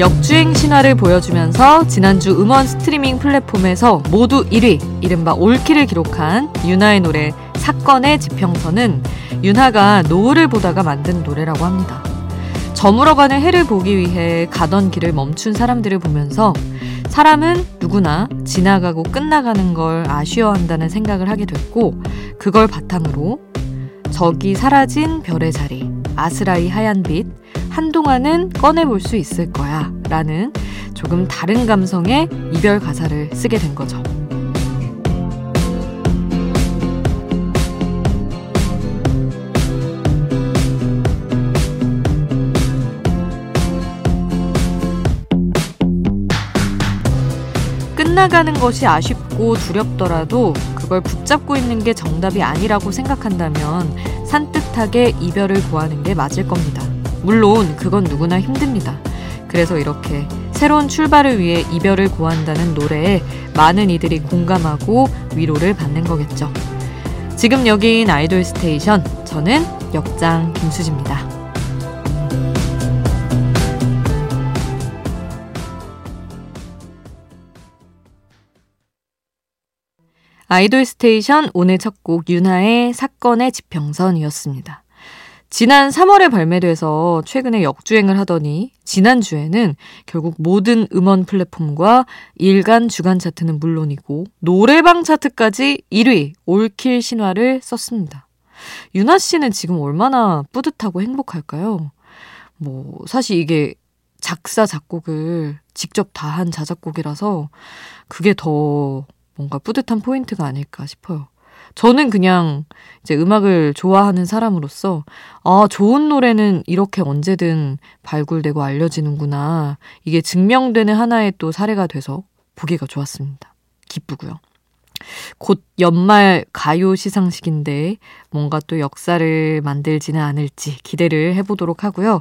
역주행 신화를 보여주면서 지난주 음원 스트리밍 플랫폼에서 모두 1위, 이른바 올킬을 기록한 윤하의 노래 사건의 지평선은 윤하가 노을을 보다가 만든 노래라고 합니다. 저물어가는 해를 보기 위해 가던 길을 멈춘 사람들을 보면서 사람은 누구나 지나가고 끝나가는 걸 아쉬워한다는 생각을 하게 됐고 그걸 바탕으로 저기 사라진 별의 자리, 아스라이 하얀 빛, 한동안은 꺼내볼 수 있을 거야. 라는 조금 다른 감성의 이별 가사를 쓰게 된 거죠. 끝나가는 것이 아쉽고 두렵더라도 그걸 붙잡고 있는 게 정답이 아니라고 생각한다면 산뜻하게 이별을 구하는 게 맞을 겁니다. 물론 그건 누구나 힘듭니다. 그래서 이렇게 새로운 출발을 위해 이별을 구한다는 노래에 많은 이들이 공감하고 위로를 받는 거겠죠. 지금 여기인 아이돌 스테이션, 저는 역장 김수지입니다. 아이돌 스테이션 오늘 첫 곡 윤하의 사건의 지평선이었습니다. 지난 3월에 발매돼서 최근에 역주행을 하더니 지난주에는 결국 모든 음원 플랫폼과 일간 주간 차트는 물론이고 노래방 차트까지 1위 올킬 신화를 썼습니다. 윤하 씨는 지금 얼마나 뿌듯하고 행복할까요? 뭐 사실 이게 작사 작곡을 직접 다 한 자작곡이라서 그게 더 뭔가 뿌듯한 포인트가 아닐까 싶어요. 저는 그냥 이제 음악을 좋아하는 사람으로서 아, 좋은 노래는 이렇게 언제든 발굴되고 알려지는구나. 이게 증명되는 하나의 또 사례가 돼서 보기가 좋았습니다. 기쁘고요. 곧 연말 가요 시상식인데 뭔가 또 역사를 만들지는 않을지 기대를 해보도록 하고요.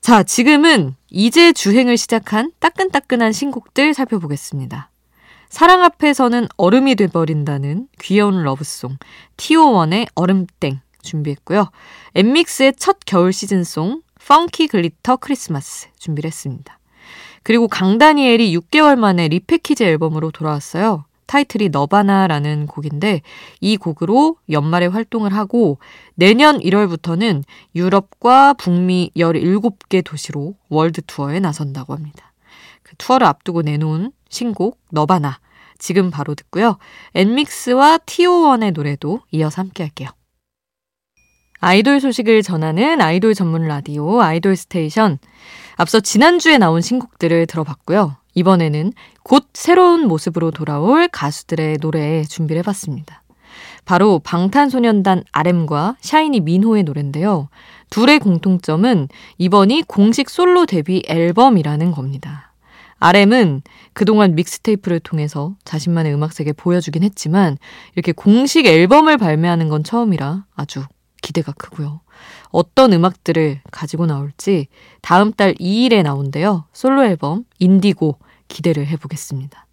자, 지금은 이제 주행을 시작한 따끈따끈한 신곡들 살펴보겠습니다. 사랑 앞에서는 얼음이 돼버린다는 귀여운 love song 티오원의 얼음땡 준비했고요. 엔믹스의 첫 겨울 season song Funky Glitter Christmas 준비를 했습니다. 그리고 강다니엘이 6개월 만에 repackage 앨범으로 돌아왔어요. 타이틀이 Nirvana라는 곡인데 이 곡으로 연말에 활동을 하고 내년 1월부터는 유럽과 북미 17개 도시로 world tour에 나선다고 합니다. 그 투어를 앞두고 내놓은 신곡 Nirvana 지금 바로 듣고요. 엔믹스와 티오원의 노래도 이어서 함께 할게요. 아이돌 소식을 전하는 아이돌 전문 라디오 아이돌 스테이션. 앞서 지난주에 나온 신곡들을 들어봤고요. 이번에는 곧 새로운 모습으로 돌아올 가수들의 노래 준비를 해봤습니다. 바로 방탄소년단 RM과 샤이니 민호의 노래인데요. 둘의 공통점은 이번이 공식 솔로 데뷔 앨범이라는 겁니다. RM은 그동안 mixtape를 통해서 자신만의 음악 세계 보여주긴 했지만 이렇게 공식 앨범을 발매하는 건 처음이라 아주 기대가 크고요. 어떤 음악들을 가지고 나올지 다음 달 2일에 나온대요. 솔로 앨범 인디고 기대를 해보겠습니다.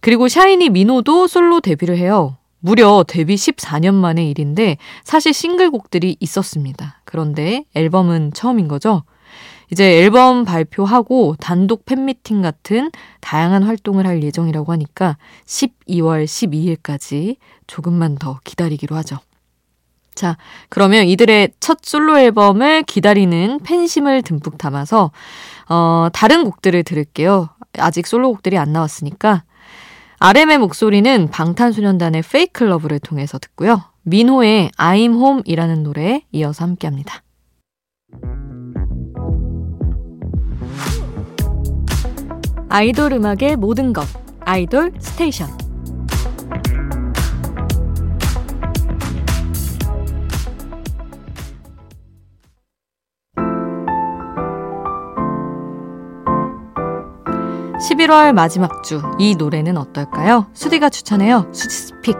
그리고 샤이니 민호도 솔로 데뷔를 해요. 무려 데뷔 14년 만의 일인데 사실 싱글곡들이 있었습니다. 그런데 앨범은 처음인 거죠. 이제 앨범 발표하고 단독 팬미팅 같은 다양한 활동을 할 예정이라고 하니까 12월 12일까지 조금만 더 기다리기로 하죠. 자, 그러면 이들의 첫 솔로 앨범을 기다리는 팬심을 듬뿍 담아서 어, 다른 곡들을 들을게요. 아직 솔로곡들이 안 나왔으니까 RM의 목소리는 방탄소년단의 Fake Love를 통해서 듣고요. 민호의 I'm Home이라는 노래 이어서 함께 합니다. 아이돌 음악의 모든 것 아이돌 스테이션 (11월) 마지막 주 이 노래는 어떨까요? 수디가 추천해요 수지 스픽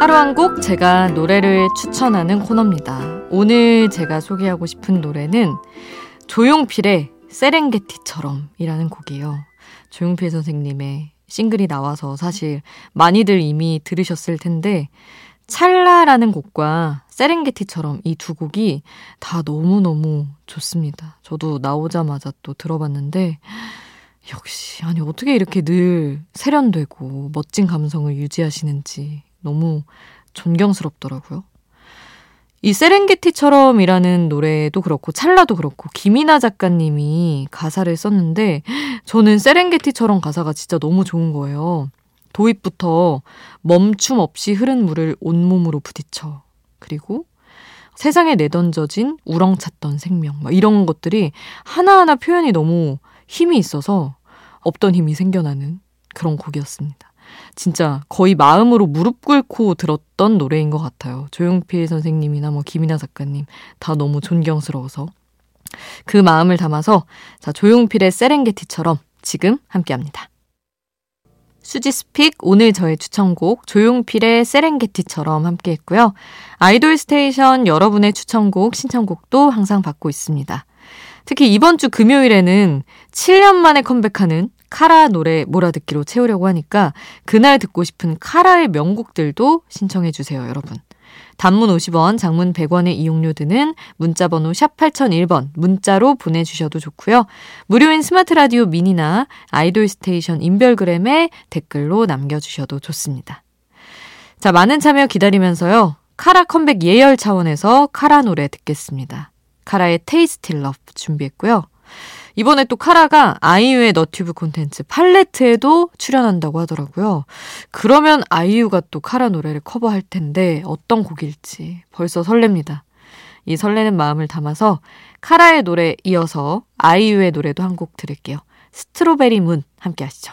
하루 한 곡 제가 노래를 추천하는 코너입니다. 오늘 제가 소개하고 싶은 노래는 조용필의 세렝게티처럼 이라는 곡이에요. 조용필 선생님의 싱글이 나와서 사실 많이들 이미 들으셨을 텐데 찰나라는 곡과 세렝게티처럼 이 두 곡이 다 너무너무 좋습니다. 저도 나오자마자 또 들어봤는데 역시 아니 어떻게 이렇게 늘 세련되고 멋진 감성을 유지하시는지 너무 존경스럽더라고요. 이 세렝게티처럼이라는 노래도 그렇고 찰나도 그렇고 김이나 작가님이 가사를 썼는데 저는 세렝게티처럼 가사가 진짜 너무 좋은 거예요. 도입부터 멈춤 없이 흐른 물을 온몸으로 부딪혀. 그리고 세상에 내던져진 우렁찼던 생명. 막 이런 것들이 하나하나 표현이 너무 힘이 있어서 없던 힘이 생겨나는 그런 곡이었습니다. 진짜 거의 마음으로 무릎 꿇고 들었던 노래인 것 같아요. 조용필 선생님이나 뭐 김이나 작가님 다 너무 존경스러워서 그 마음을 담아서 자 조용필의 세렝게티처럼 지금 함께합니다. 수진's pick 오늘 저의 추천곡 조용필의 세렝게티처럼 함께 했고요. 아이돌 스테이션 여러분의 추천곡 신청곡도 항상 받고 있습니다. 특히 이번 주 금요일에는 7년 만에 컴백하는 카라 노래 몰아듣기로 채우려고 하니까 그날 듣고 싶은 카라의 명곡들도 신청해 주세요, 여러분. 단문 50원, 장문 100원의 이용료 드는 문자 번호 샵 8001번 문자로 보내 주셔도 좋고요. 무료인 스마트 라디오 미니나 아이돌 스테이션 인별그램에 댓글로 남겨 주셔도 좋습니다. 자, 많은 참여 기다리면서요. 카라 컴백 예열 차원에서 카라 노래 듣겠습니다. 카라의 Tasty Love 준비했고요. 이번에 또 카라가 아이유의 너튜브 콘텐츠 팔레트에도 출연한다고 하더라고요. 그러면 아이유가 또 카라 노래를 커버할 텐데 어떤 곡일지 벌써 설렙니다. 이 설레는 마음을 담아서 카라의 노래 이어서 아이유의 노래도 한 곡 들을게요. 스트로베리 문 함께 하시죠.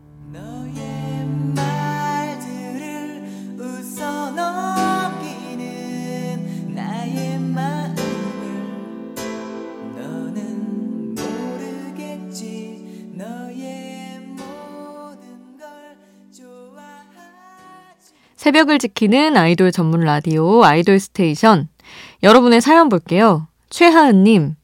새벽을 지키는 아이돌 전문 라디오 아이돌 스테이션. 여러분의 사연 볼게요. 최하은님,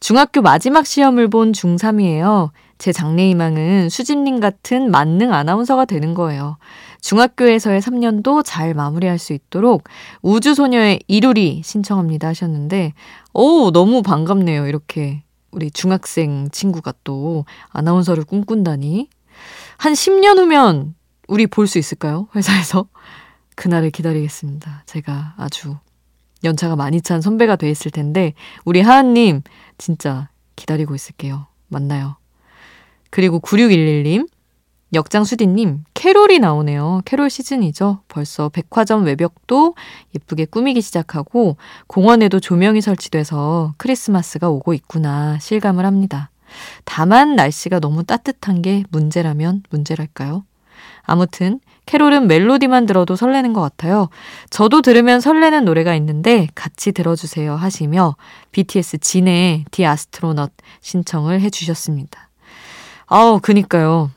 중학교 마지막 시험을 본 중3이에요. 제 장래희망은 수진님 같은 만능 아나운서가 되는 거예요. 중학교에서의 3년도 잘 마무리할 수 있도록 우주소녀의 이루리 신청합니다 하셨는데, 오, 너무 반갑네요. 이렇게 우리 중학생 친구가 또 아나운서를 꿈꾼다니. 한 10년 후면 우리 볼 수 있을까요? 회사에서? 그날을 기다리겠습니다. 제가 아주 연차가 많이 찬 선배가 돼 있을 텐데, 우리 하은님, 진짜 기다리고 있을게요. 만나요. 그리고 9611님, 역장수디님, 캐롤이 나오네요. 캐롤 시즌이죠. 벌써 백화점 외벽도 예쁘게 꾸미기 시작하고, 공원에도 조명이 설치돼서 크리스마스가 오고 있구나 실감을 합니다. 다만 날씨가 너무 따뜻한 게 문제라면 문제랄까요? 아무튼 캐롤은 멜로디만 들어도 설레는 것 같아요. 저도 들으면 설레는 노래가 있는데 같이 들어주세요 하시며 BTS 진의 디 아스트로넛 신청을 해주셨습니다. 아우, 그니까요.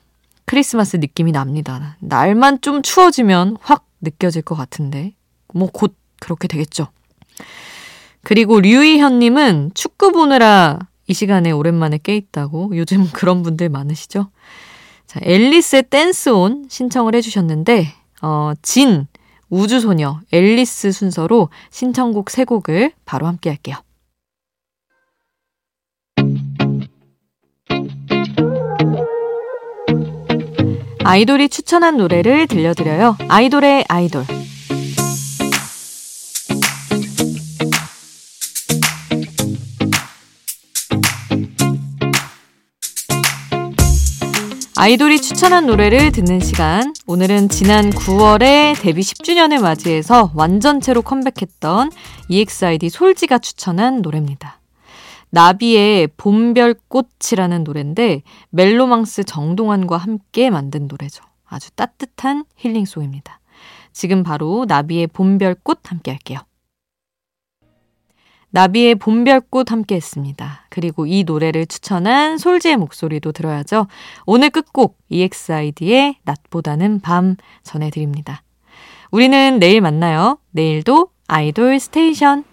크리스마스 느낌이 납니다. 날만 좀 추워지면 확 느껴질 것 같은데. 뭐 곧 그렇게 되겠죠. 그리고 류이현님은 축구 보느라 이 시간에 오랜만에 깨 있다고 요즘 그런 분들 많으시죠? 자, 앨리스의 댄스온 신청을 해주셨는데, 어, 진, 우주소녀, 앨리스 순서로 신청곡 세 곡을 바로 함께 할게요. 아이돌이 추천한 노래를 들려드려요. 아이돌의 아이돌. 아이돌이 추천한 노래를 듣는 시간. 오늘은 지난 9월에 데뷔 10주년을 맞이해서 완전체로 컴백했던 EXID 솔지가 추천한 노래입니다. 나비의 봄별꽃이라는 노래인데 멜로망스 정동환과 함께 만든 노래죠. 아주 따뜻한 힐링송입니다. 지금 바로 나비의 봄별꽃 함께 할게요. 나비의 봄별꽃 함께 했습니다. 그리고 이 노래를 추천한 솔지의 목소리도 들어야죠. 오늘 끝곡 EXID의 낮보다는 밤 전해드립니다. 우리는 내일 만나요. 내일도 아이돌 스테이션.